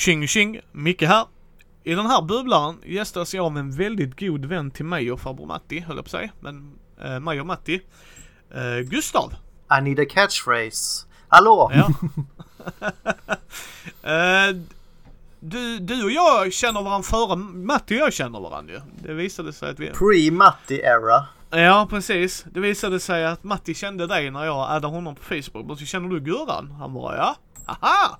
Tjing tjing, Micke här. I den här bubblaren gästas jag av en väldigt god vän till mig och farbror Matti, höll jag på säga. Men eh, mig och Matti. Eh, Gustav. I need a catchphrase. Hallå! Ja. eh, du, du och jag känner varandra före Matti och jag känner varandra ju. Det visade sig att vi... Pre-Matti-era. Ja, precis. Det visade sig att Matti kände dig när jag addade honom på Facebook. Och så känner du Gurran? Han bara ja. Aha!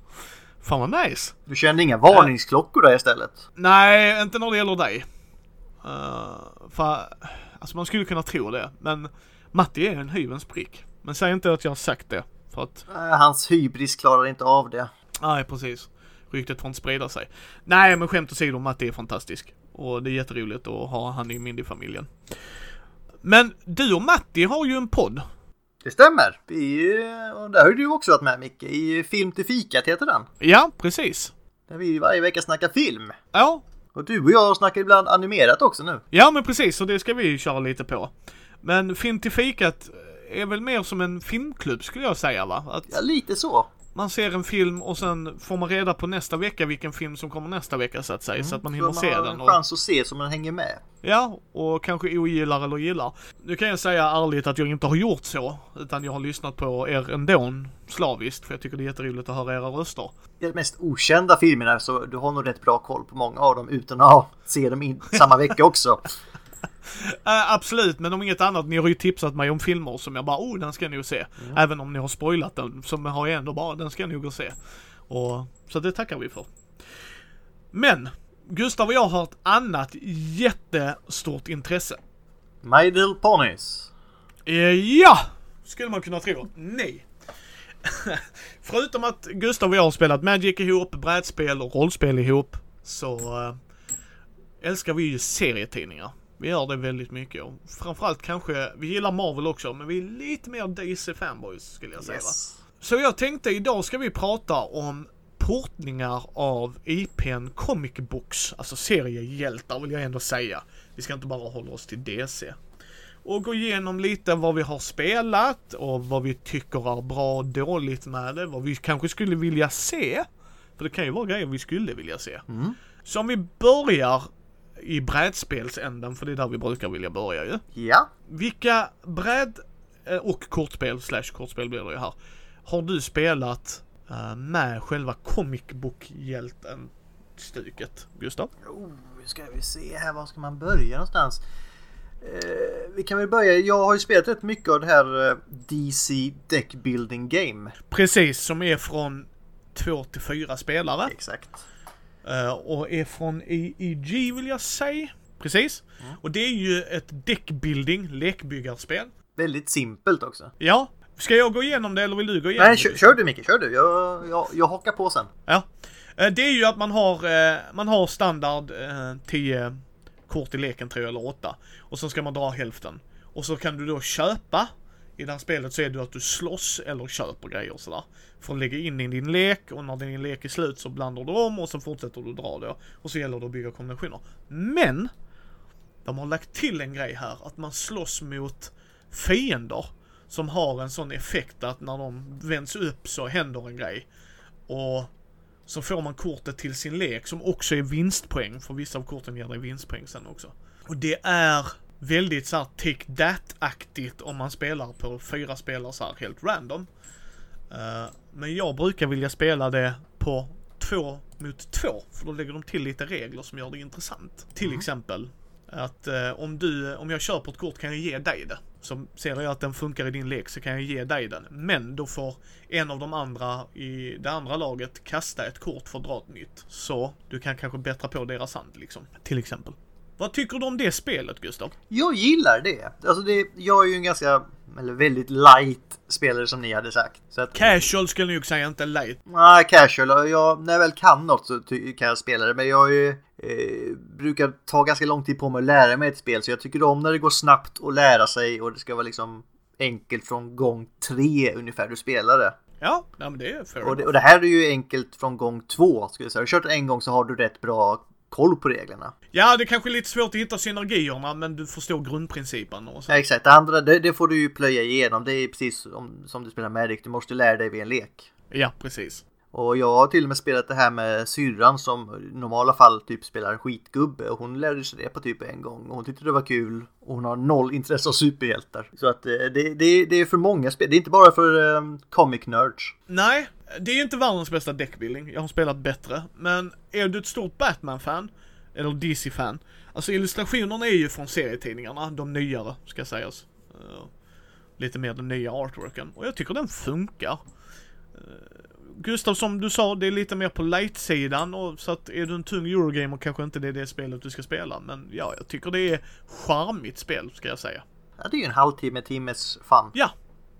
Fan vad nice. Du kände inga varningsklockor där istället? Nej, inte när det gäller dig. Uh, för, alltså man skulle kunna tro det. Men Matti är en hyvens prick. Men säg inte att jag har sagt det. För att... Nej, hans hybris klarar inte av det. Nej, precis. Ryktet får inte sprida sig. Nej, men skämt åsido, Matti är fantastisk. Och det är jätteroligt att ha han i Mindy-familjen. Men du och Matti har ju en podd. Det stämmer. Vi, och där har du också varit med Micke. I Film till fikat heter den. Ja, precis. Där vi varje vecka snackar film. Ja. Och du och jag snackar ibland animerat också nu. Ja, men precis. Och det ska vi köra lite på. Men Film till fikat är väl mer som en filmklubb skulle jag säga va? Att... Ja, lite så man ser en film och sen får man reda på nästa vecka vilken film som kommer nästa vecka så att säga. Mm, så att man hinner se den. Man har en chans att se så man hänger med. Ja, och kanske ogillar eller gillar. Nu kan jag säga ärligt att jag inte har gjort så. Utan jag har lyssnat på er ändå slaviskt. För jag tycker det är jätteroligt att höra era röster. De mest okända filmerna så du har nog rätt bra koll på många av dem utan att se dem in samma vecka också. Uh, absolut, men om inget annat, ni har ju tipsat mig om filmer som jag bara, oh den ska jag nog se. Mm. Även om ni har spoilat den, så har jag ändå bara, den ska jag nog gå se. Och, så det tackar vi för. Men, Gustav och jag har ett annat jättestort intresse. My Little Ponies. Uh, ja! Skulle man kunna tro. Nej. Förutom att Gustav och jag har spelat Magic ihop, brädspel och rollspel ihop, så uh, älskar vi ju serietidningar. Vi gör det väldigt mycket och framförallt kanske, vi gillar Marvel också, men vi är lite mer DC fanboys skulle jag säga yes. Så jag tänkte idag ska vi prata om portningar av IPn Comic Books, alltså seriehjältar vill jag ändå säga. Vi ska inte bara hålla oss till DC. Och gå igenom lite vad vi har spelat och vad vi tycker är bra och dåligt med det, vad vi kanske skulle vilja se. För det kan ju vara grejer vi skulle vilja se. Mm. Så om vi börjar i brädspelsänden, för det är där vi brukar vilja börja ju. Ja. Vilka bräd eh, och kortspel, slash kortspel blir det ju här, har du spelat uh, med själva comic book-hjälten stuket, Gustav? Oh, ska vi se här, var ska man börja någonstans? Eh, vi kan väl börja, jag har ju spelat rätt mycket av det här eh, DC Deck Building Game. Precis, som är från två till fyra spelare. Exakt. Uh, och är från EEG vill jag säga. Precis. Mm. Och det är ju ett deckbuilding, lekbyggarspel. Väldigt simpelt också. Ja. Ska jag gå igenom det eller vill du gå igenom Nej, kör, kör du Micke, kör du. Jag, jag, jag hockar på sen. Ja. Uh, det är ju att man har, uh, man har standard 10 kort i leken tror jag, eller 8. Och så ska man dra hälften. Och så kan du då köpa i det här spelet så är det att du slåss eller köper grejer och sådär. För att lägga in i din lek och när din lek är slut så blandar du om och så fortsätter du dra då. Och så gäller det att bygga kombinationer. Men! De har lagt till en grej här, att man slåss mot fiender som har en sån effekt att när de vänds upp så händer en grej. Och så får man kortet till sin lek som också är vinstpoäng, för vissa av korten ger dig vinstpoäng sen också. Och det är väldigt såhär take that-aktigt om man spelar på fyra spelare så här helt random. Uh, men jag brukar vilja spela det på två mot två, för då lägger de till lite regler som gör det intressant. Till mm. exempel att uh, om du, om jag på ett kort kan jag ge dig det. Så ser jag att den funkar i din lek så kan jag ge dig den. Men då får en av de andra i det andra laget kasta ett kort för att dra ett nytt. Så du kan kanske bättra på deras hand liksom. Till exempel. Vad tycker du om det spelet Gustav? Jag gillar det. Alltså det, jag är ju en ganska, eller väldigt light spelare som ni hade sagt. Så att, casual skulle jag säga, inte light. Nej, casual. Jag, när jag väl kan något så kan jag spela det. Men jag är, eh, brukar ta ganska lång tid på mig att lära mig ett spel. Så jag tycker om när det går snabbt att lära sig och det ska vara liksom enkelt från gång tre ungefär du spelar det. Ja, men det är fair och det, och det här är ju enkelt från gång två. Skulle jag säga. Har du kört en gång så har du rätt bra koll på reglerna. Ja, det är kanske är lite svårt att hitta synergierna, men du förstår grundprincipen. Och så. Ja, exakt, det andra det, det, får du ju plöja igenom. Det är precis som, som du spelar Magic, du måste lära dig vid en lek. Ja, precis. Och jag har till och med spelat det här med syrran som i normala fall typ spelar skitgubbe och hon lärde sig det på typ en gång och hon tyckte det var kul och hon har noll intresse av superhjältar. Så att eh, det, det, det är för många spel, det är inte bara för um, comic nerds. Nej, det är inte världens bästa deckbuilding. Jag har spelat bättre. Men är du ett stort Batman-fan, eller DC-fan, alltså illustrationerna är ju från serietidningarna, de nyare ska sägas. Uh, lite mer den nya artworken. Och jag tycker den funkar. Uh, Gustav, som du sa, det är lite mer på light-sidan och så att är du en tung Eurogamer kanske inte det är det spelet du ska spela. Men ja, jag tycker det är charmigt spel, ska jag säga. Ja, det är ju en halvtimme, timmes fun. Ja.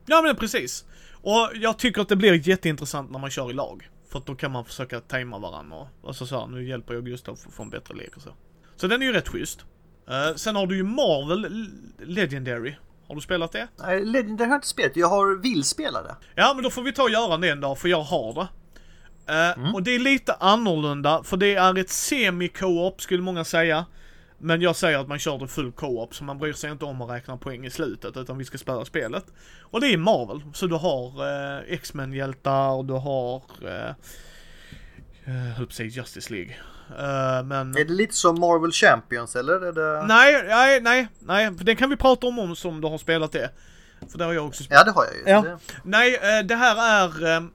Ja, men precis. Och jag tycker att det blir jätteintressant när man kör i lag. För att då kan man försöka tajma varandra och, och så, så här, nu hjälper jag Gustav att få en bättre lek och så. Så den är ju rätt schysst. Uh, sen har du ju Marvel Legendary. Har du spelat det? Nej, Legendary har jag inte spelat. Jag har vill spela det. Ja, men då får vi ta och göra det en dag, för jag har det. Uh, mm. Och det är lite annorlunda, för det är ett semi-co-op skulle många säga. Men jag säger att man kör det full co-op, så man bryr sig inte om att räkna poäng i slutet, utan vi ska spela spelet. Och det är Marvel, så du har eh, X-Men-hjältar, du har... Eh, höll på att säga Justice League. Uh, men... Är det lite som Marvel Champions eller? Är det... Nej, nej, nej, nej. För det kan vi prata om om som du har spelat det. För det har jag också spelat. Ja, det har jag ju. Ja. Det... Nej, det här är...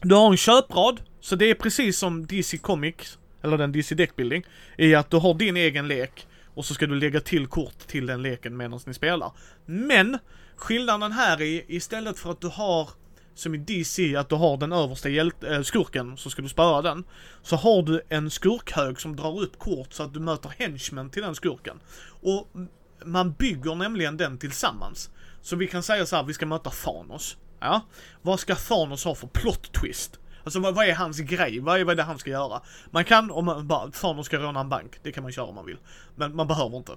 Du har en köprad, så det är precis som DC Comics eller den DC-Deck Building, är att du har din egen lek och så ska du lägga till kort till den leken medan ni spelar. Men skillnaden här är istället för att du har som i DC, att du har den översta äh, skurken, så ska du spöa den. Så har du en skurkhög som drar upp kort så att du möter henchmen till den skurken. Och man bygger nämligen den tillsammans. Så vi kan säga så här, vi ska möta Thanos. Ja, vad ska Thanos ha för plot twist? Alltså vad, vad är hans grej? Vad är, vad är det han ska göra? Man kan, om man bara, Thanos ska råna en bank, det kan man köra om man vill. Men man behöver inte.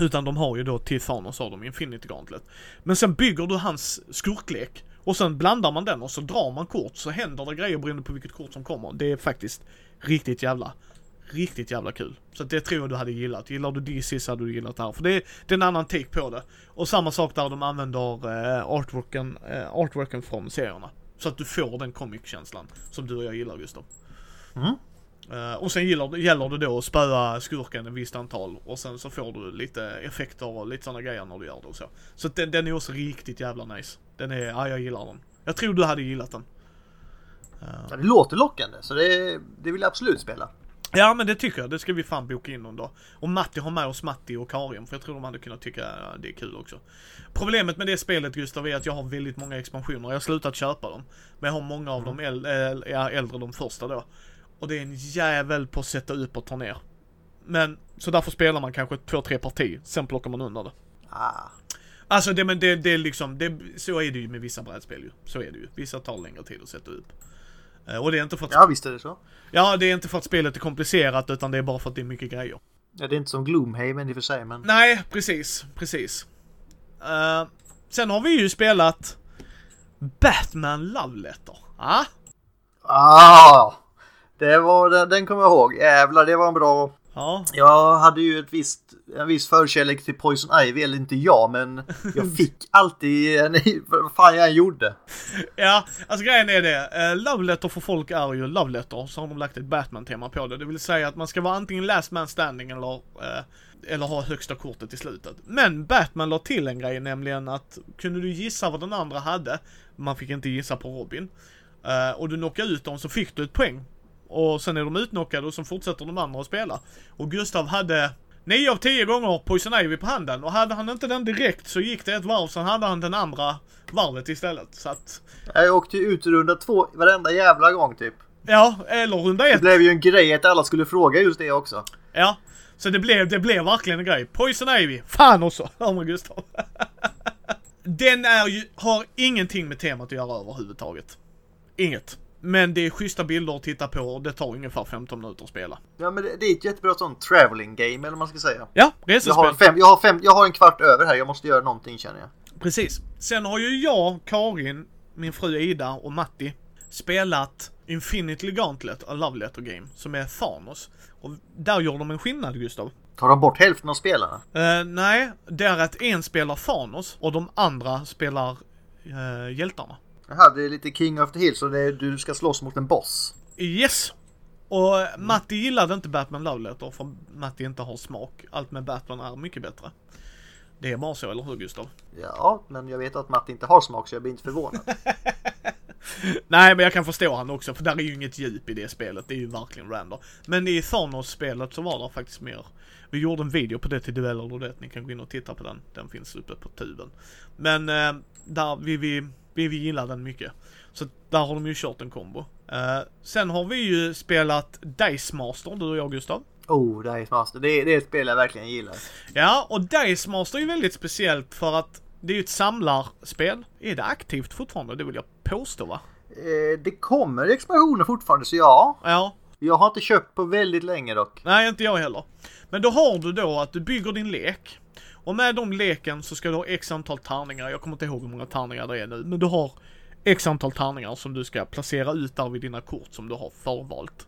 Utan de har ju då till Thanos har de Infinity Gauntlet. Men sen bygger du hans skurklek. Och sen blandar man den och så drar man kort så händer det grejer beroende på vilket kort som kommer. Det är faktiskt riktigt jävla, riktigt jävla kul. Så det tror jag du hade gillat. Gillar du DC så hade du gillat det här. För det är, det är en annan take på det. Och samma sak där de använder eh, artworken, eh, artworken från serierna. Så att du får den comic-känslan som du och jag gillar Gustav. Mm. Uh, och sen gäller, gäller det då att spöa skurken ett visst antal och sen så får du lite effekter och lite sådana grejer när du gör det och så. Så den, den är också riktigt jävla nice. Den är, ja jag gillar den. Jag tror du hade gillat den. Uh. Ja, det låter lockande så det, det vill jag absolut spela. Ja men det tycker jag, det ska vi fan boka in någon dag. Och Matti har med oss Matti och Karin för jag tror de hade kunnat tycka det är kul också. Problemet med det spelet Gustav är att jag har väldigt många expansioner, jag har slutat köpa dem. Men jag har många av dem äl äldre, de första då. Och det är en jävel på att sätta upp och ta ner. Men, så därför spelar man kanske två, tre parti, sen plockar man undan det. Ah. Alltså det, men det, det är liksom, det, så är det ju med vissa brädspel ju. Så är det ju. Vissa tar längre tid att sätta upp. Eh, och det är inte för att... Ja, visst är det så. Ja, det är inte för att spelet är komplicerat utan det är bara för att det är mycket grejer. Ja, det är inte som Gloomhaven i och för sig, men... Nej, precis, precis. Uh, sen har vi ju spelat Batman Love Letter. Ah? Ah! Det var, den, den kommer jag ihåg. Jävlar, det var en bra... Ja. Jag hade ju ett visst, en viss förkärlek till Poison Ivy, eller inte jag, men jag fick alltid en, vad fan jag än gjorde. Ja, alltså grejen är det, uh, Love Letter för folk är ju Love Letter, så har de lagt ett Batman-tema på det. Det vill säga att man ska vara antingen last man standing eller, uh, eller ha högsta kortet i slutet. Men Batman la till en grej, nämligen att kunde du gissa vad den andra hade, man fick inte gissa på Robin, uh, och du knockade ut dem så fick du ett poäng och sen är de utnockade och så fortsätter de andra att spela. Och Gustav hade 9 av 10 gånger Poison Ivy på handen och hade han inte den direkt så gick det ett varv, sen hade han den andra varvet istället. Så att... Jag åkte ju ut runda två varenda jävla gång typ. Ja, eller runda ett. Det blev ju en grej att alla skulle fråga just det också. Ja, så det blev, det blev verkligen en grej. Poison Ivy, fan också, hör man Gustav. den är ju, har ingenting med temat att göra överhuvudtaget. Inget. Men det är schyssta bilder att titta på och det tar ungefär 15 minuter att spela. Ja men det, det är ett jättebra sånt traveling game eller vad man ska säga. Ja, resespel. Jag har, fem, jag, har fem, jag har en kvart över här, jag måste göra någonting känner jag. Precis. Sen har ju jag, Karin, min fru Ida och Matti spelat Infinity Gauntlet, A Love Letter Game, som är Thanos. Och där gör de en skillnad Gustav. Tar de bort hälften av spelarna? Uh, nej, det är att en spelar Thanos och de andra spelar uh, hjältarna. Jaha, det är lite King of the Hill så det är, du ska slåss mot en boss. Yes! Och Matti gillade inte Batman Love Letter för Matti inte har smak. Allt med Batman är mycket bättre. Det är bara så, eller hur Gustav? Ja, men jag vet att Matt inte har smak så jag blir inte förvånad. Nej, men jag kan förstå han också, för där är ju inget djup i det spelet. Det är ju verkligen random. Men i Thanos-spelet så var det faktiskt mer. Vi gjorde en video på det till Duell eller det. Ni kan gå in och titta på den. Den finns uppe på tuben. Men eh, där vi, vi, vi, gillar den mycket. Så där har de ju kört en kombo. Eh, sen har vi ju spelat Dice Master, du och jag Gustav. Oh, Dice Master. Det det är ett spel jag verkligen gillar. Ja, och Dice Master är ju väldigt speciellt för att det är ju ett samlarspel. Är det aktivt fortfarande? Det vill jag påstå va? Eh, det kommer expansioner fortfarande så ja. Ja. Jag har inte köpt på väldigt länge dock. Nej, inte jag heller. Men då har du då att du bygger din lek. Och med de leken så ska du ha x antal tärningar. Jag kommer inte ihåg hur många tärningar det är nu. Men du har x antal tärningar som du ska placera ut där vid dina kort som du har förvalt.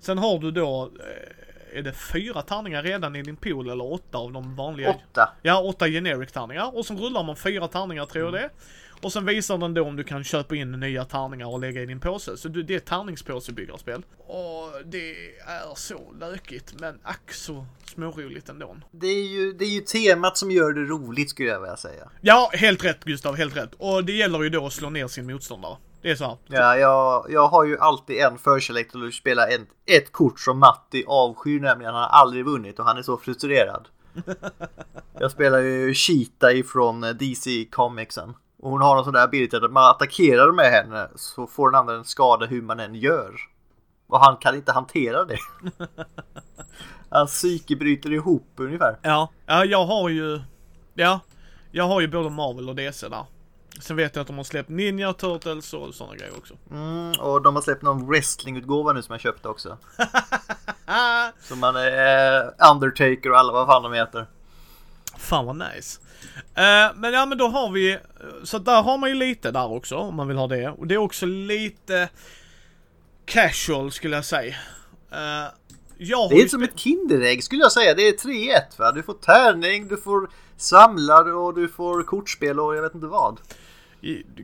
Sen har du då, eh, är det fyra tärningar redan i din pool eller åtta av de vanliga? Åtta. Ja, åtta generic tärningar. Och så rullar man fyra tärningar tror jag det. Och sen visar den då om du kan köpa in nya tärningar och lägga i din påse. Så det är ett tärningspåsebyggarspel. Och det är så lökigt, men ack så småroligt ändå. Det är, ju, det är ju temat som gör det roligt skulle jag vilja säga. Ja, helt rätt Gustav, helt rätt. Och det gäller ju då att slå ner sin motståndare. Det är så här. Ja, jag, jag har ju alltid en förkärlek till att spela en, ett kort som Matti avskyr nämligen. Han har aldrig vunnit och han är så frustrerad. Jag spelar ju Cheetah ifrån DC Comicsen. Och hon har en sån där ability att man attackerar med henne så får den andra en skada hur man än gör. Och han kan inte hantera det. Hans psyke bryter ihop ungefär. Ja, ja jag har ju, ja, jag har ju både Marvel och DC där. Sen vet jag att de har släppt Ninja Turtles och sådana grejer också. Mm, och de har släppt någon wrestlingutgåva nu som jag köpte också. Så man är eh, Undertaker och alla vad fan de heter. Fan vad nice. Eh, men ja men då har vi, så där har man ju lite där också om man vill ha det. Och det är också lite casual skulle jag säga. Eh, jag Det är ju som ett Kinderägg skulle jag säga. Det är 3-1 va. Du får tärning, du får samlar och du får kortspel och jag vet inte vad.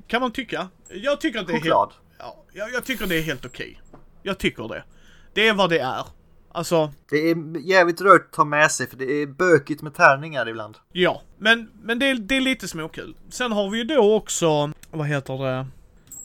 kan man tycka. Jag tycker att det är helt, Choklad. ja, jag, jag tycker det är helt okej. Jag tycker det. Det är vad det är. Alltså, Det är jävligt rört att ta med sig för det är bökigt med tärningar ibland. ja. Men, men det, är, det är lite småkul. Sen har vi ju då också, vad heter det?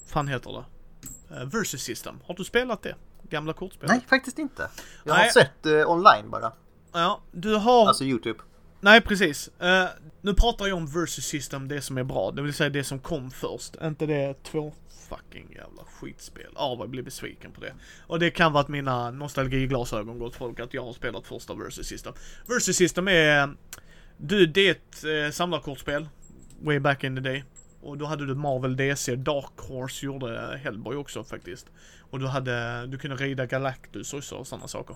fan heter det? Uh, Versus System. Har du spelat det? Gamla kortspel? Nej, faktiskt inte. Jag har Nej. sett eh, online bara. Ja, du har... Alltså YouTube. Nej, precis. Uh, nu pratar jag om Versus System, det som är bra. Det vill säga det som kom först. Inte det två fucking jävla skitspel. Ja, vad jag blir besviken på det. Och det kan vara att mina nostalgiglasögon gått folk att jag har spelat första Versus System. Versus System är... Du, det är ett eh, samlarkortspel. Way back in the day. Och då hade du Marvel DC, Dark Horse gjorde Hellboy också faktiskt. Och du hade, du kunde rida Galactus också och sådana saker.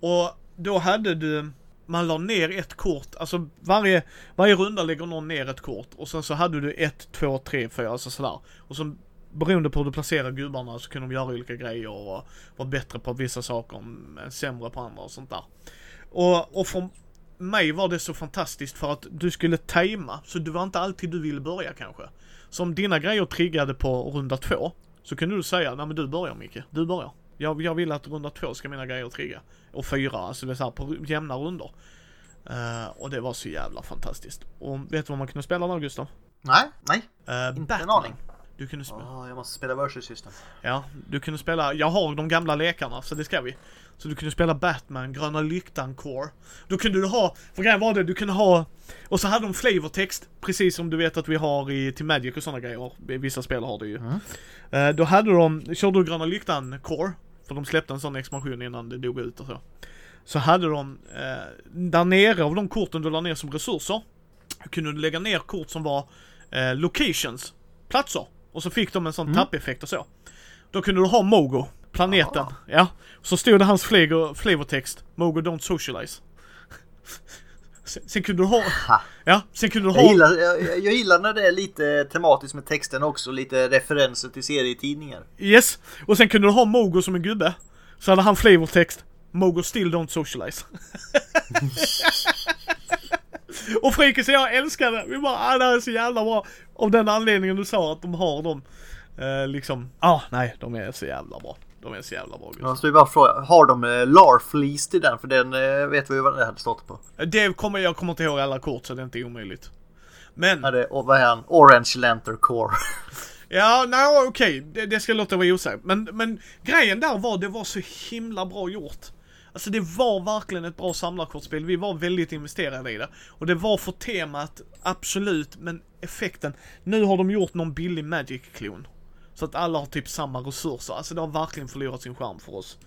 Och då hade du, man la ner ett kort, alltså varje, varje runda lägger någon ner ett kort och sen så hade du ett, två, tre, fyra, alltså sådär. Och så beroende på hur du placerar gubbarna så kunde de göra olika grejer och vara bättre på vissa saker, men sämre på andra och sånt där. Och, och för mig var det så fantastiskt för att du skulle tajma, så det var inte alltid du ville börja kanske. Så om dina grejer triggade på runda två, så kunde du säga, nej men du börjar Micke, du börjar. Jag, jag vill att runda två ska mina grejer trigga. Och fyra, alltså det är så här på jämna rundor. Eh, och det var så jävla fantastiskt. Och vet du vad man kunde spela där Gustav? Nej, nej. Uh, Inte en aning. Du kunde spela, Åh, jag måste spela Versus System. ja, du kunde spela, jag har de gamla lekarna så det ska vi. Så du kunde spela Batman, Gröna Lyktan Core. Då kunde du ha, för grejen var det, du kunde ha, och så hade de flavortext, precis som du vet att vi har i, till Magic och sådana grejer. Vissa spel har det ju. Mm. Eh, då hade de, körde du Gröna Lyktan Core, för de släppte en sån expansion innan det dog ut och så. Så hade de, eh, där nere av de korten du la ner som resurser, kunde du lägga ner kort som var eh, locations, platser. Och så fick de en sån Mm. tappeffekt och så. Då kunde du ha Mogo, planeten. Ja. Så stod det hans flavor, flavortext, Mogo don't socialize. Sen, sen kunde du ha, Ha. ja, sen kunde du Jag ha, gillar, jag, jag gillar när det är lite tematiskt med texten också, lite referenser till serietidningar. yes. Och sen kunde du ha Mogo som en gubbe. Så hade han flavortext, Mogo still don't socialize. Och Frikis och jag älskar det. Vi bara, ah, det här är så jävla bra. Av den anledningen du sa att de har dem. Eh, liksom, ah, nej, de är så jävla bra. De är så jävla bra. Jag måste bara fråga, har de eh, Larfleece till den? För den eh, vet vi ju vad det hade stått på. Det kommer, jag kommer inte ihåg alla kort så det är inte omöjligt. Men... Ja, det, och vad är han? Orange Lantern Core. ja, nej okej, okay. det, det, ska låta vara osagt. Men, men grejen där var, det var så himla bra gjort. Alltså det var verkligen ett bra samlarkortspel. Vi var väldigt investerade i det. Och det var för temat, absolut, men effekten. Nu har de gjort någon billig Magic-klon. Så att alla har typ samma resurser. Alltså det har verkligen förlorat sin charm för oss.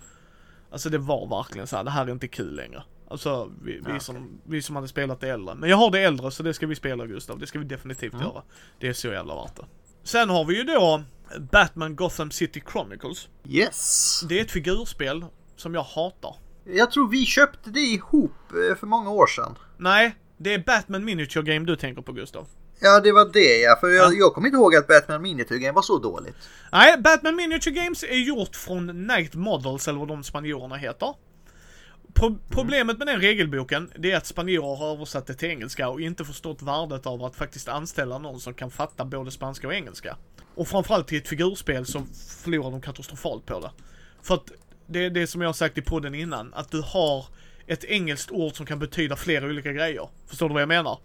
Alltså det var verkligen så här, det här är inte kul längre. Alltså vi, vi, okay. som, vi som hade spelat det äldre. Men jag har det äldre så det ska vi spela Gustav. Det ska vi definitivt mm. göra. Det är så jävla värt det. Sen har vi ju då Batman Gotham City Chronicles. Yes! Det är ett figurspel som jag hatar. Jag tror vi köpte det ihop eh, för många år sedan. Nej, det är Batman Miniature Game du tänker på Gustav. Ja, det var det ja. För jag, ja. jag kommer inte ihåg att Batman Miniature Game var så dåligt. Nej, Batman Miniature Games är gjort från Night Models, eller vad de spanjorerna heter. Pro mm. problemet med den regelboken, det är att spanjorer har översatt det till engelska och inte förstått värdet av att faktiskt anställa någon som kan fatta både spanska och engelska. Och framförallt till ett figurspel så förlorar de katastrofalt på det. För att det är det som jag har sagt i podden innan, att du har ett engelskt ord som kan betyda flera olika grejer. Förstår du vad jag menar?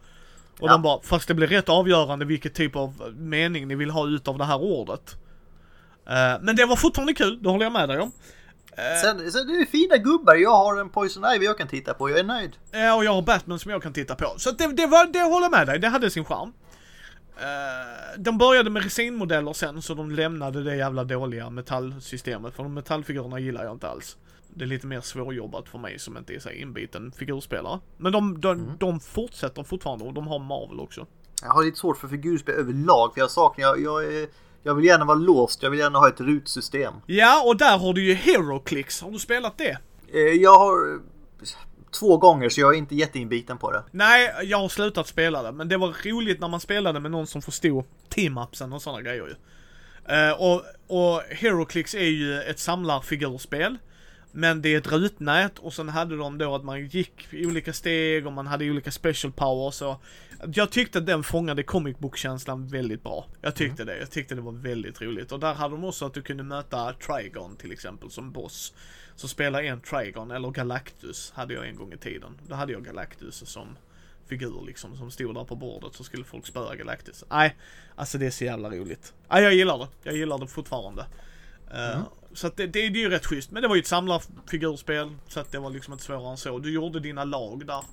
Och ja. de bara, fast det blir rätt avgörande vilket typ av mening ni vill ha ut av det här ordet. Uh, men det var fortfarande kul, det håller jag med dig om. Uh, sen, sen det är fina gubbar, jag har en Poison Ivy jag kan titta på, jag är nöjd. Ja, och jag har Batman som jag kan titta på. Så det, det, var, det håller jag med dig, det hade sin charm. Uh, de började med resinmodeller sen, så de lämnade det jävla dåliga metallsystemet, för de metallfigurerna gillar jag inte alls. Det är lite mer svårjobbat för mig som inte är så inbiten figurspelare. Men de, de, mm. de fortsätter fortfarande och de har Marvel också. Jag har lite svårt för figurspel överlag för jag saknar, jag, jag, jag vill gärna vara låst, jag vill gärna ha ett rutsystem. Ja, och där har du ju HeroClix. Har du spelat det? Eh, jag har två gånger så jag är inte jätteinbiten på det. Nej, jag har slutat spela det. Men det var roligt när man spelade med någon som förstod team-upsen och sådana grejer ju. Uh, och, och HeroClix är ju ett samlarfigurspel. Men det är ett rutnät och sen hade de då att man gick i olika steg och man hade olika special powers och jag tyckte att den fångade comic book-känslan väldigt bra. Jag tyckte mm. det. Jag tyckte det var väldigt roligt. Och där hade de också att du kunde möta Trigon till exempel som boss. Så spela en Trigon, eller Galactus hade jag en gång i tiden. Då hade jag Galactus som figur liksom, som stod där på bordet så skulle folk spöa Galactus. Nej, alltså det är så jävla roligt. Nej, jag gillar det. Jag gillar det fortfarande. Eh, mm. Så att det, det, det är ju rätt schysst. Men det var ju ett samlarfigurspel. Så att det var liksom inte svårare än så. Du gjorde dina lag där.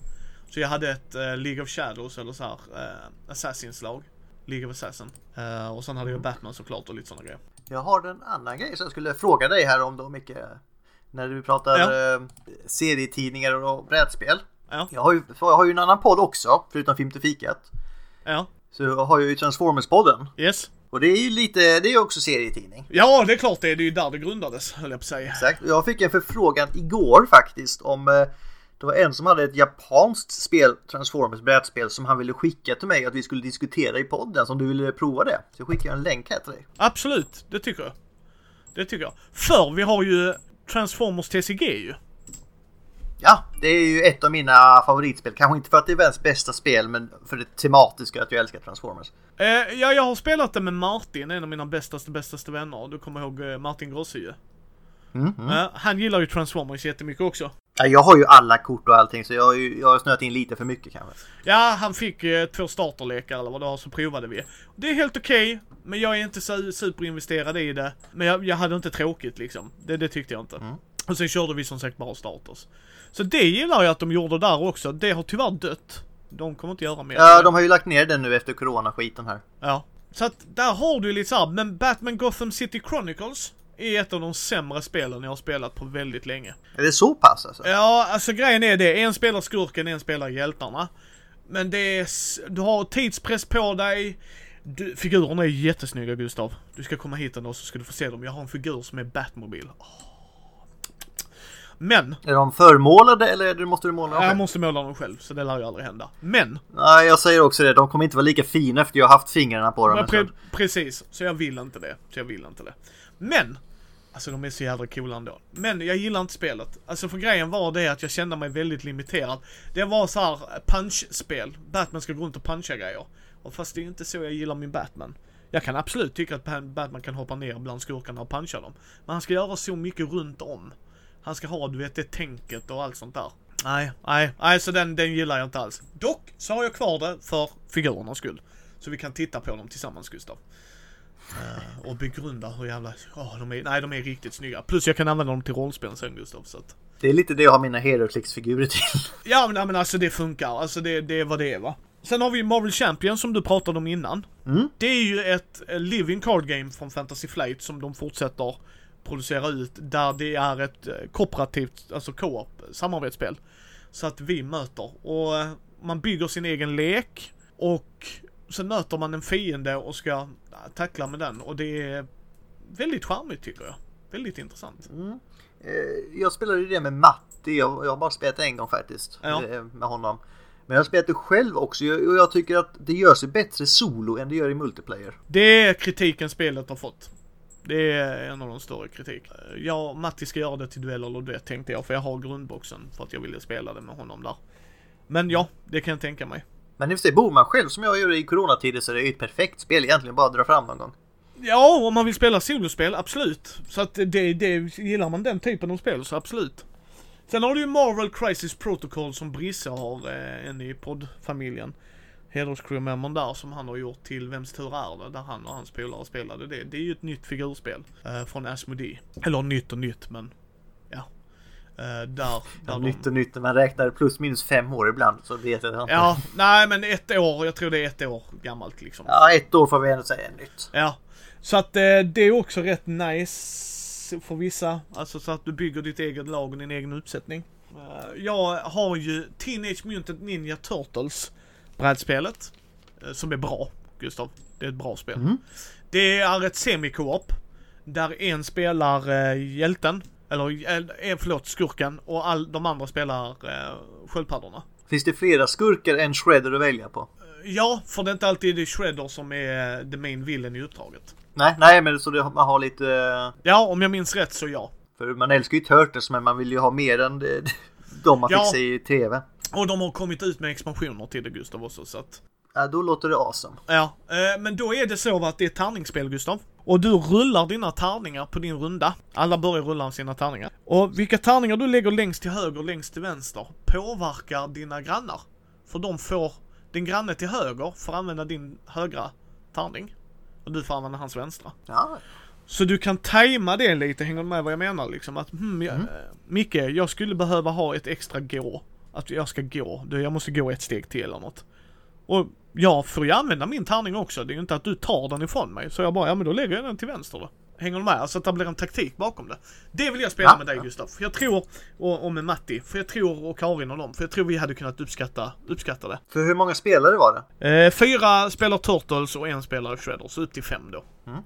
Så jag hade ett uh, League of Shadows eller så här uh, Assassins lag. League of Assassin. Uh, och sen hade jag Batman såklart och lite sådana grejer. Jag har en annan grej som jag skulle fråga dig här om då Micke. När du pratar ja. serietidningar och brädspel. Ja. Jag, har ju, jag har ju en annan podd också, förutom Film till fikat. Ja. Så jag har ju Transformers-podden. Yes. Och det är ju lite, det är också serietidning. Ja, det är klart det är. Det är ju där det grundades, höll jag på att säga. Exakt. Jag fick en förfrågan igår faktiskt om eh, det var en som hade ett japanskt spel, Transformers brädspel, som han ville skicka till mig att vi skulle diskutera i podden. Som du ville prova det. Så jag skickar en länk här till dig. Absolut, det tycker jag. Det tycker jag. För vi har ju Transformers TCG ju. Ja, det är ju ett av mina favoritspel. Kanske inte för att det är världens bästa spel, men för det tematiska att jag älskar Transformers. Eh, ja, jag har spelat det med Martin, en av mina bästaste, bästaste vänner. Du kommer ihåg eh, Martin Grossie mm, mm. Eh, han gillar ju Transformers jättemycket också. Ja, jag har ju alla kort och allting så jag har ju jag har snöat in lite för mycket kanske. Ja, han fick eh, två starterlekar eller vad det var så provade vi. Det är helt okej, okay, men jag är inte så superinvesterad i det. Men jag, jag hade inte tråkigt liksom. Det, det tyckte jag inte. Mm. Och sen körde vi som sagt bara starters. Så det gillar jag att de gjorde där också. Det har tyvärr dött. De kommer inte göra mer. Ja, de har ju lagt ner den nu efter corona-skiten här. Ja. Så att där har du lite såhär, men Batman Gotham City Chronicles är ett av de sämre spelen jag har spelat på väldigt länge. Är det så pass alltså? Ja, alltså grejen är det. En spelar skurken, en spelar hjältarna. Men det är, du har tidspress på dig. Du, figurerna är jättesnygga Gustav. Du ska komma hit en så ska du få se dem. Jag har en figur som är Batmobil. Oh. Men. Är de förmålade eller måste du måla dem själv? Jag måste måla dem själv, så det lär ju aldrig hända. Men. Nej, jag säger också det. De kommer inte vara lika fina efter jag har haft fingrarna på dem. Pre precis, så jag vill inte det. Så jag vill inte det. Men. Alltså de är så jävla coola ändå. Men jag gillar inte spelet. Alltså för grejen var det att jag kände mig väldigt limiterad. Det var så här punch-spel. Batman ska gå runt och puncha grejer. Och fast det är inte så jag gillar min Batman. Jag kan absolut tycka att Ba- Batman kan hoppa ner bland skurkarna och puncha dem. Men han ska göra så mycket runt om. Han ska ha, du vet, det tänket och allt sånt där. Nej, nej, nej, så den, den gillar jag inte alls. Dock så har jag kvar det för figurernas skull. Så vi kan titta på dem tillsammans, Gustav. Eh, och begrunda hur jävla, åh, de är, nej de är riktigt snygga. Plus jag kan använda dem till rollspel sen Gustav, så att. Det är lite det jag har mina HeroClix-figurer till. Ja men, men alltså det funkar, alltså det, det är vad det är va. Sen har vi Marvel Champion som du pratade om innan. Mm. Det är ju ett eh, living card game från Fantasy Flight som de fortsätter producera ut där det är ett eh, kooperativt, alltså co-op samarbetsspel. Så att vi möter och eh, man bygger sin egen lek och sen möter man en fiende och ska eh, tackla med den och det är väldigt charmigt tycker jag. Väldigt intressant. Eh, Jag spelade ju det med Matti. Jag har bara spelat en gång faktiskt. Ja. Med honom. Men jag har spelat det själv också och jag tycker att det gör sig bättre solo än det gör i multiplayer. Det är kritiken spelet har fått. Det är en av de större kritik. Och Matti ska göra det till duell eller duett tänkte jag, för jag har grundboxen för att jag ville spela det med honom där. Men ja, det kan jag tänka mig. Men i och för sig, bor man själv som jag gör i coronatider så är det ju ett perfekt spel egentligen bara att dra fram någon gång. Ja, om man vill spela solospel, absolut. Så att det, det, gillar man den typen av spel så absolut. Sen har du ju Marvel Crisis Protocol som Brisse har, eh, en i poddfamiljen. Hederscrewmembern där som han har gjort till Vems tur är det? Där han och hans polare spelade det. Det är ju ett nytt figurspel eh, från Asmodee. Eller nytt och nytt men, ja. Eh, där, där de- nytt och nytt, man räknar plus minus fem år ibland så vet jag inte. Ja, nej men ett år, jag tror det är ett år gammalt liksom. Ja, ett år får vi ändå säga nytt. Ja. Så att eh, det är också rätt nice för vissa. Alltså så att du bygger ditt eget lag och din egen uppsättning. Eh, jag har ju Teenage Mutant Ninja Turtles brädspelet. eh, som är bra, Gustav. Det är ett bra spel. Mm. Det är ett semi-co-op. Där en spelar eh, hjälten. Eller, eh, förlåt, skurken. Och all, de andra spelar eh, sköldpaddorna. Finns det flera skurkar än Shredder att välja på? Ja, för det är inte alltid det Shredder som är the main villain i uppdraget. Nej, nej, men så det, man har lite... eh, Ja, om jag minns rätt så ja. För man älskar ju Turtles men man vill ju ha mer än de man Ja. fick se i TV. Och de har kommit ut med expansioner till det Gustav också så att... Ja, då låter det awesome. Ja, eh, men då är det så att det är tärningsspel Gustav. Och du rullar dina tärningar på din runda. Alla börjar rulla sina tärningar. Och vilka tärningar du lägger längst till höger och längst till vänster påverkar dina grannar. För de får, din granne till höger får använda din högra tärning. Och du får använda hans vänstra. Ja, Så du kan tajma det lite, hänger du med vad jag menar liksom? Att, hmm, jag, Mm. Micke, jag skulle behöva ha ett extra gå. Att jag ska gå, jag måste gå ett steg till eller något. Och jag får ju använda min tärning också, det är ju inte att du tar den ifrån mig. Så jag bara, ja men då lägger jag den till vänster då. Hänger du med? Alltså att det blir en taktik bakom det. Det vill jag spela Ja, med dig. Gustav. För jag tror, och, och med Matti, för jag tror, och Karin och dem, för jag tror vi hade kunnat uppskatta, uppskatta det. för hur många spelare var det? Eh, fyra spelar Turtles och en spelar Shredder, så upp till fem då. Mm.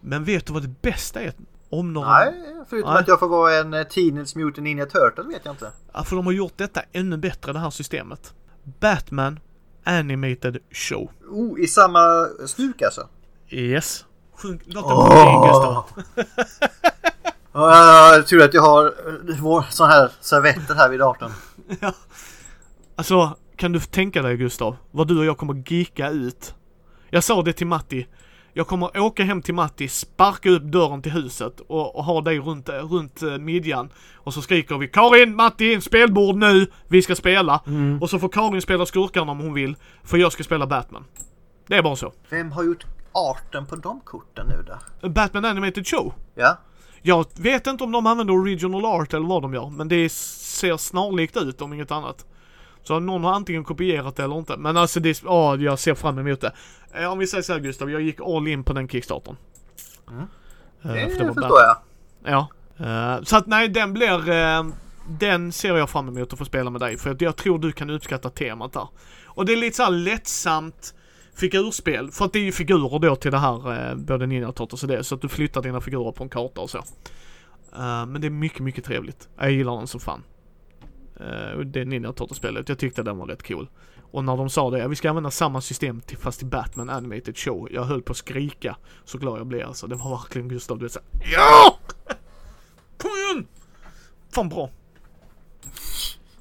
Men vet du vad det bästa är? Om några... Nej, förutom Nej. att jag får vara en eh, Teenage Mutant Ninja Turtle vet jag inte. Ja, för de har gjort detta ännu bättre, det här systemet. Batman Animated Show. Oh, i samma stuk alltså? Yes. Sjung, låt den Åh. sjunga Gustav. Ja, tur att jag har eh, vår sån här servetter här vid datorn. Alltså, kan du tänka dig Gustav, vad du och jag kommer geeka ut. Jag sa det till Matti. Jag kommer åka hem till Matti, sparka upp dörren till huset och, och ha dig runt, runt eh, midjan. Och så skriker vi Karin, Matti, spelbord nu! Vi ska spela. Och så får Karin spela skurkarna om hon vill, för jag ska spela Batman. Det är bara så. Vem har gjort arten på de korten nu då? Batman Animated Show. Ja, Jag vet inte om de använder original art eller vad de gör, men det ser snarlikt ut om inget annat. Så någon har antingen kopierat det eller inte. Men alltså det, ja, jag ser fram emot det. Eh, Om vi säger så här Gustav, jag gick all in på den kickstarten. Mm. Eh, det för var förstår jag. Ja. Eh, så att nej, den blir, eh, den ser jag fram emot att få spela med dig. För att jag tror du kan uppskatta temat där. Och det är lite så här lättsamt figurspel. För att det är ju figurer då till det här, eh, både Ninja Turtles och det. Så att du flyttar dina figurer på en karta och så. Eh, men det är mycket, mycket trevligt. Jag gillar den som fan. Uh, det Ninja Turtles-spelet. Jag tyckte den var rätt cool. Och när de sa det, ja, vi ska använda samma system till, fast till Batman Animated Show. Jag höll på att skrika. Så glad jag blev alltså. Det var verkligen Gustav, du vet såhär, Ja! Fan bra.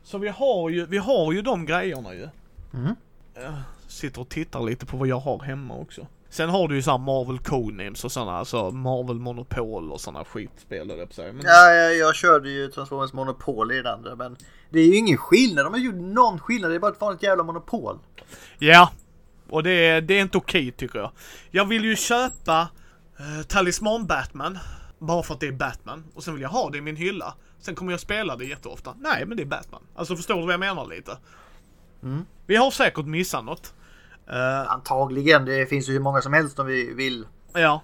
Så vi har ju, vi har ju de grejerna ju. Mm. Jag sitter och tittar lite på vad jag har hemma också. Sen har du ju såhär Marvel Codenames och sådana, alltså Marvel Monopol och sådana skitspel eller på sig. Men, Ja, jag, jag körde ju Transformers Monopol i den andra men det är ju ingen skillnad. De har gjort någon skillnad. Det är bara ett vanligt jävla monopol. ja. Och det är, det är inte okej tycker jag. Jag vill ju köpa eh, Talisman Batman. Bara för att det är Batman. Och sen vill jag ha det i min hylla. Sen kommer jag spela det jätteofta. Nej, men det är Batman. Alltså förstår du vad jag menar lite? Mm. Vi har säkert missat något. Eh, Antagligen. Det finns ju hur många som helst om vi vill. Ja.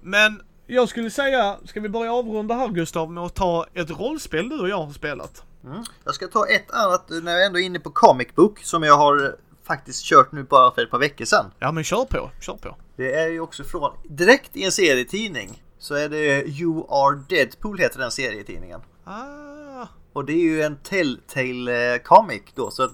Men jag skulle säga, ska vi börja avrunda här Gustav med att ta ett rollspel du och jag har spelat? Mm. Jag ska ta ett annat när jag ändå är inne på Comic Book som jag har eh, faktiskt kört nu bara för ett par veckor sedan. Ja men kör på, kör på. Det är ju också från direkt i en serietidning. Så är det You Are Deadpool heter den serietidningen. Ah, Och det är ju en Telltale eh, comic då. Så att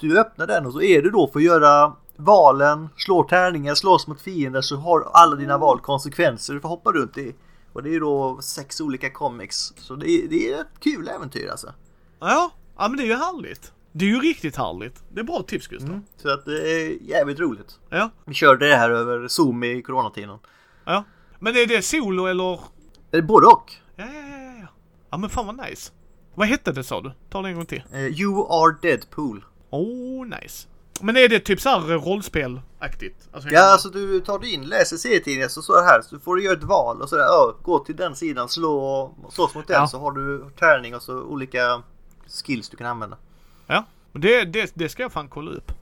du öppnar den och så är du då för att göra valen, slå tärningar, slåss mot fiender så har alla dina val konsekvenser du får hoppa runt i. Och det är ju då sex olika comics. Så det är, det är ett kul äventyr alltså. Ja, ja men det är ju härligt. Det är ju riktigt härligt. Det är bra tips Gustav. Så att det är jävligt roligt. Ja, Vi körde det här över Zoom i coronatiden. ja. Men är det solo eller? Både och. Ja, ja, ja, ja. Ja men fan vad nice. Vad hette det sa du? Ta det en gång till. Eh, You Are Deadpool. Oh, nice. Men är det typ såhär rollspelaktigt? Alltså, Ja, alltså du tar dig in, läser serietidningen så det här, så får du göra ett val och sådär. Ja, gå till den sidan, slå, slåss mot den Ja. så har du tärning och så olika skills du kan använda. Ja, men det, det, det ska jag fan kolla upp.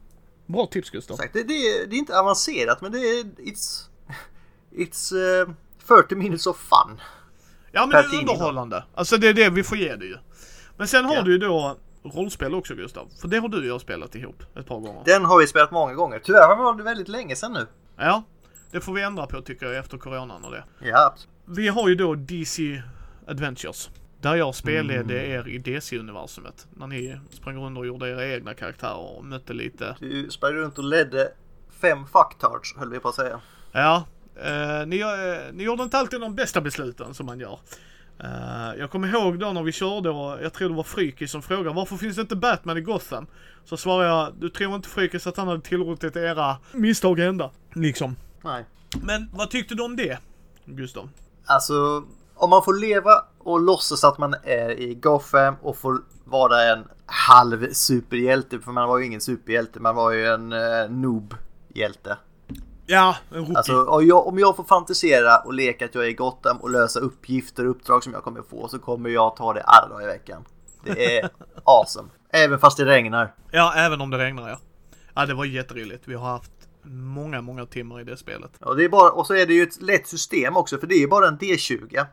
Bra tips Gustav. Det, det, är, det är inte avancerat men det är it's, it's eh, 40 minutes of fun. Ja men det är underhållande. Alltså det är det vi får ge det ju. Men sen har Ja. du ju då rollspel också Gustav. För det har du och jag spelat ihop ett par gånger. Den har vi spelat många gånger. Tyvärr var det väldigt länge sedan nu. Ja, det får vi ändra på tycker jag efter coronan och det. Ja, absolut. Vi har ju då DC Adventures. Där jag spelade er i DC-universumet. När ni sprang runt och gjorde era egna karaktärer och mötte lite. Du sprang runt och ledde fem fucktards höll vi på att säga. Ja, eh, ni, eh, ni gjorde inte alltid de bästa besluten som man gör. Eh, jag kommer ihåg då när vi körde och jag tror det var Frykis som frågade varför finns det inte Batman i Gotham? Så svarade jag, du tror inte Frykis att han hade tillåtit era misstag hända? Liksom. Nej. Men vad tyckte du om det, Gustav? Alltså, om man får leva och låtsas att man är i Gotham och får vara en halv superhjälte, för man var ju ingen superhjälte, man var ju en eh, noob-hjälte. Ja, en rookie. Alltså, och jag, om jag får fantisera och leka att jag är i Gotham och lösa uppgifter och uppdrag som jag kommer få så kommer jag ta det alla dagar i veckan. Det är awesome. Även fast det regnar. Ja, även om det regnar ja. Ja, det var jätteroligt. Vi har haft många, många timmar i det spelet. Och, det är bara, och så är det ju ett lätt system också, för det är ju bara en D20.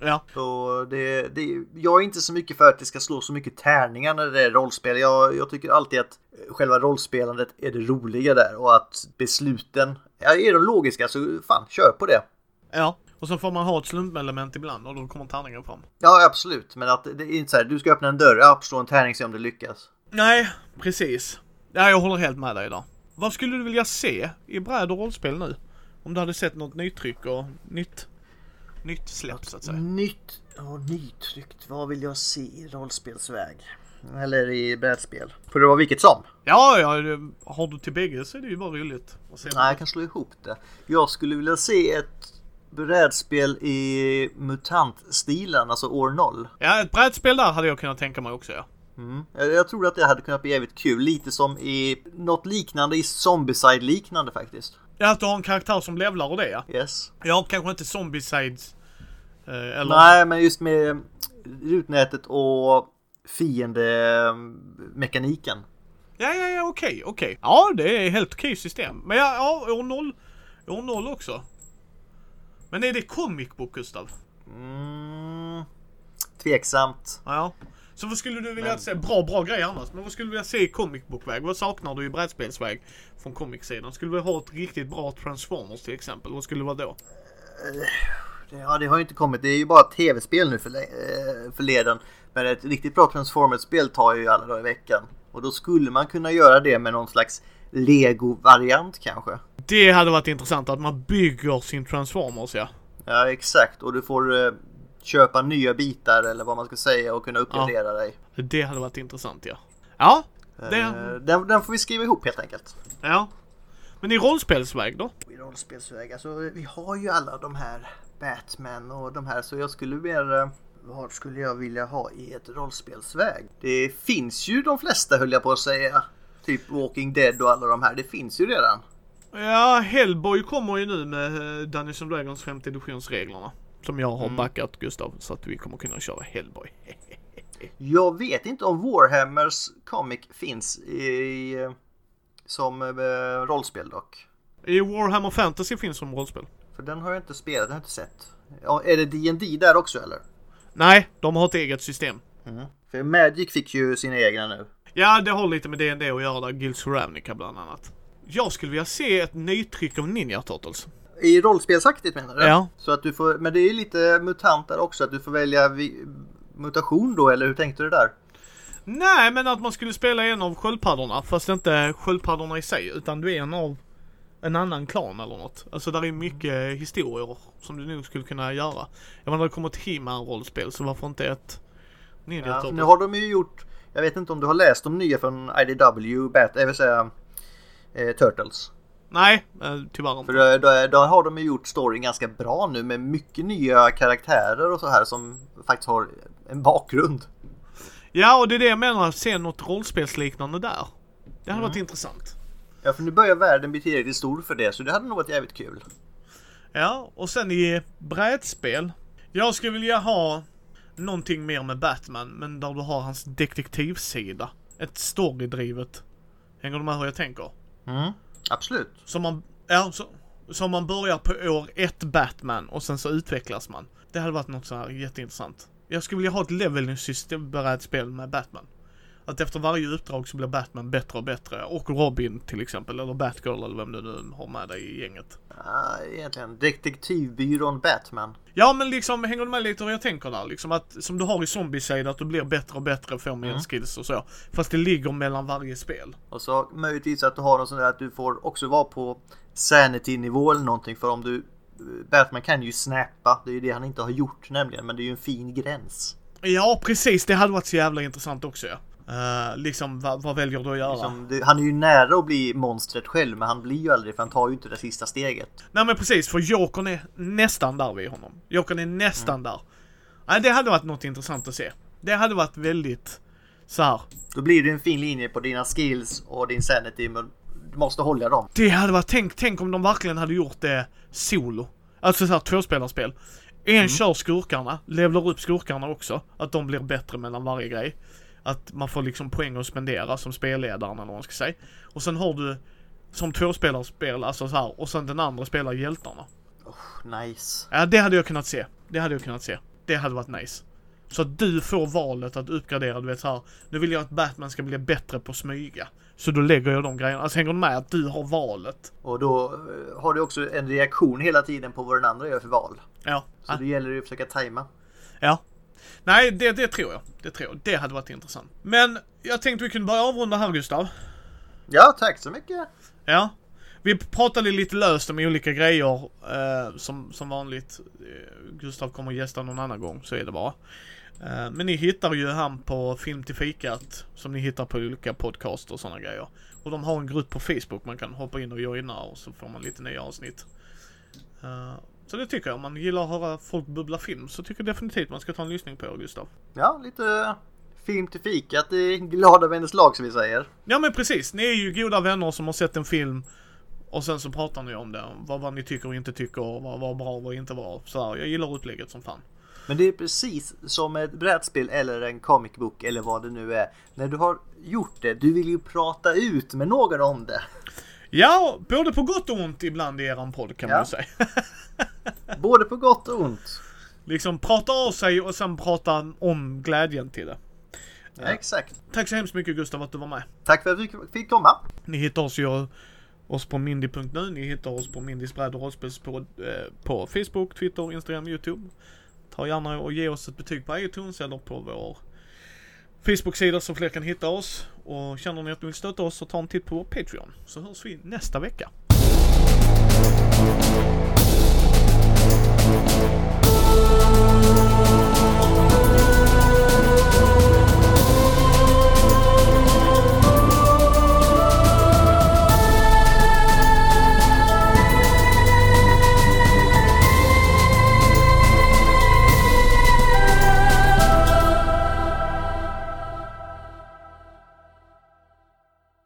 Ja, Så det, det, jag är inte så mycket för att det ska slå så mycket tärningar när det är rollspel. Jag, jag tycker alltid att själva rollspelandet är det roliga där och att besluten, ja, är de logiska så fan, kör på det. ja. Och så får man ha ett slumpelement ibland och då kommer tärningen fram. Ja, absolut. Men att det är inte så här, du ska öppna en dörr, ja, slå en tärning se om det lyckas. Nej, precis. Ja, jag håller helt med dig där. Vad skulle du vilja se i bräd och rollspel nu? Om du hade sett något nytryck och nytt, nytt släpp så att säga. Nytt och nytryckt, vad vill jag se i rollspelsväg? Eller i brädspel. Får det vara vilket som? Ja, ja, har du till bägge så är det ju bara roligt. Nej, jag kan slå ihop det. Jag skulle vilja se ett brädspel i MUTANT-stilen, alltså år 0. Ja, ett brädspel där hade jag kunnat tänka mig också ja. Mm. Jag jag tror att det hade kunnat bli jävligt kul. Lite som i något liknande i Zombieside liknande faktiskt. Ja, att du har en karaktär som levlar och det ja. Yes. Ja, kanske inte zombiesides. Eh, eller... Nej, men just med rutnätet och fiendemekaniken. Ja, ja, ja, okej, okej. Ja, det är helt okej system. Men ja, ja, år 0. År 0 också. Men är det comic book, Gustav? Mm, tveksamt. Ja. Så vad skulle du vilja Men- se? Bra, bra grej annars. Men vad skulle du vilja se i comic book-väg? Vad saknar du i brädspelsväg från comic-sidan? Skulle du vilja ha ett riktigt bra Transformers till exempel? Vad skulle det vara då? Det- Ja, det har ju inte kommit. Det är ju bara tv-spel nu för, eh, för leden. Men ett riktigt bra Transformers-spel tar ju alla dagar i veckan. Och då skulle man kunna göra det med någon slags Lego-variant kanske. Det hade varit intressant att man bygger sin Transformers ja. Ja, exakt. Och du får eh, köpa nya bitar eller vad man ska säga och kunna uppgradera dig. Det hade varit intressant ja. Ja, det, Eh, Den, den får vi skriva ihop helt enkelt. ja. Men i rollspelsväg då? I rollspelsväg, alltså vi har ju alla de här Batman och de här så jag skulle mer eh, vad skulle jag vilja ha i ett rollspelsväg? Det finns ju de flesta höll jag på att säga. Typ Walking Dead och alla de här. Det finns ju redan. Ja, Hellboy kommer ju nu med eh, Dungeons Dragons 5 editionsreglerna. Som jag har Mm. backat Gustav, så att vi kommer kunna köra Hellboy. Jag vet inte om Warhammers comic finns i, som eh, rollspel dock. I Warhammer Fantasy finns som rollspel. För den har jag inte spelat, den har jag inte sett. Ja, är det D&D där också eller? Nej, de har ett eget system. För Magic fick ju sina egna nu. Ja, det har lite med D&D att göra där, Guilds Ravnica bland annat. Jag skulle vilja se ett nytryck av Ninja Turtles. I rollspelsaktigt menar du? Ja. Så att du får, men det är ju lite mutant där också, att du får välja mutation då, eller hur tänkte du där? Nej, men att man skulle spela en av sköldpaddorna, fast inte sköldpaddorna i sig, utan du är en av en annan klan eller något. Alltså där är mycket historier som du nog skulle kunna göra. Jag menar det kommer ett He-Man rollspel, så varför inte ett Ninja Ja, nu har de ju gjort, jag vet inte om du har läst de nya från IDW, Bat, jag vill säga eh, Turtles. Nej, eh, tyvärr inte. För då, då, har de ju gjort storyn ganska bra nu med mycket nya karaktärer och så här som faktiskt har en bakgrund. Ja, och det är det jag menar, se något rollspelsliknande där. Det hade varit intressant. Ja, för nu börjar världen bli tillräckligt stor för det, så det hade nog varit jävligt kul. Ja, och sen i brädspel. Jag skulle vilja ha någonting mer med Batman, men där du har hans detektivsida. Ett storydrivet. Hänger du med hur jag tänker? Mm. Absolut. Som man, ja, så, så man börjar på år ett Batman och sen så utvecklas man. Det hade varit något så här jätteintressant. Jag skulle vilja ha ett leveling-system brädspel med Batman. Att efter varje uppdrag så blir Batman bättre och bättre. Och Robin till exempel, eller Batgirl eller vem du nu har med dig i gänget. Ja, egentligen detektivbyrån Batman. Ja men liksom, hänger du med lite hur jag tänker där? Liksom att, som du har i Zombicide, att du blir bättre och bättre, får mer skills och så. Fast det ligger mellan varje spel. Och så möjligtvis att du har någon sån där att du får också vara på sanity-nivå eller någonting. För om du... Batman kan ju snappa. Det är ju det han inte har gjort nämligen. Men det är ju en fin gräns. Ja precis, det hade varit så jävla intressant också ja. Uh, liksom, vad, vad väljer du att göra? Liksom, det, han är ju nära att bli monstret själv. Men han blir ju aldrig för han tar ju inte det sista steget. Nej men precis, för Jokern är nästan där vid honom. Jokern är nästan där. Nej, det hade varit något intressant att se. Det hade varit väldigt så här. Då blir det en fin linje på dina skills och din sanity. Men du måste hålla dem. Det hade varit, tänk, tänk om de verkligen hade gjort det solo. Alltså såhär tvåspelarspel. En kör skurkarna, levlar upp skurkarna också. Att de blir bättre mellan varje grej. Att man får liksom poäng att spendera som spelledaren eller vad man ska säga. Och sen har du som tvåspelarspel, alltså så här, och sen den andra spelar hjältarna. Nice. Ja, det hade jag kunnat se. Det hade jag kunnat se. Det hade varit nice. Så att du får valet att uppgradera, du vet så här. Nu vill jag att Batman ska bli bättre på att smyga. Så då lägger jag de grejerna. Alltså hänger du med att du har valet? Och då eh, har du också en reaktion hela tiden på vad den andra gör för val. Ja. Så det gäller ju att försöka tajma. Ja. Nej, det, det tror jag. Det tror jag. Det hade varit intressant. Men jag tänkte vi kunde börja avrunda här Gustav. Ja, tack så mycket. Ja. Vi pratade lite löst om olika grejer eh, som, som vanligt. Eh, Gustav kommer gästa någon annan gång, så är det bara. Eh, men ni hittar ju han på Film till fikat som ni hittar på olika podcast och sådana grejer. Och de har en grupp på Facebook man kan hoppa in och joina och så får man lite nya avsnitt. Eh, så det tycker jag. Om man gillar att höra folk bubbla film så tycker jag definitivt man ska ta en lyssning på Gustav. Ja, lite film till fikat i glada vänners lag som vi säger. Ja men precis, ni är ju goda vänner som har sett en film och sen så pratar ni om det. Vad, vad ni tycker och inte tycker och vad var bra och vad inte var. Så här, jag gillar upplägget som fan. Men det är precis som ett brädspel eller en comic book eller vad det nu är. När du har gjort det, du vill ju prata ut med någon om det. Ja, både på gott och ont ibland i eran podd kan man Ja. ju säga. Både på gott och ont. liksom prata av sig och sen prata om glädjen till det. Ja, exakt. Tack så hemskt mycket Gustav att du var med. Tack för att vi fick komma. Ni hittar oss ju oss på mindy.nu. Ni hittar oss på Mindys bräd och rollspelspodd eh, på Facebook, Twitter, Instagram, Youtube. Ta gärna och ge oss ett betyg på iTunes eller på vår Facebook-sida så fler kan hitta oss. Och känner ni att ni vill stötta oss så ta en titt på vår Patreon. Så hörs vi nästa vecka.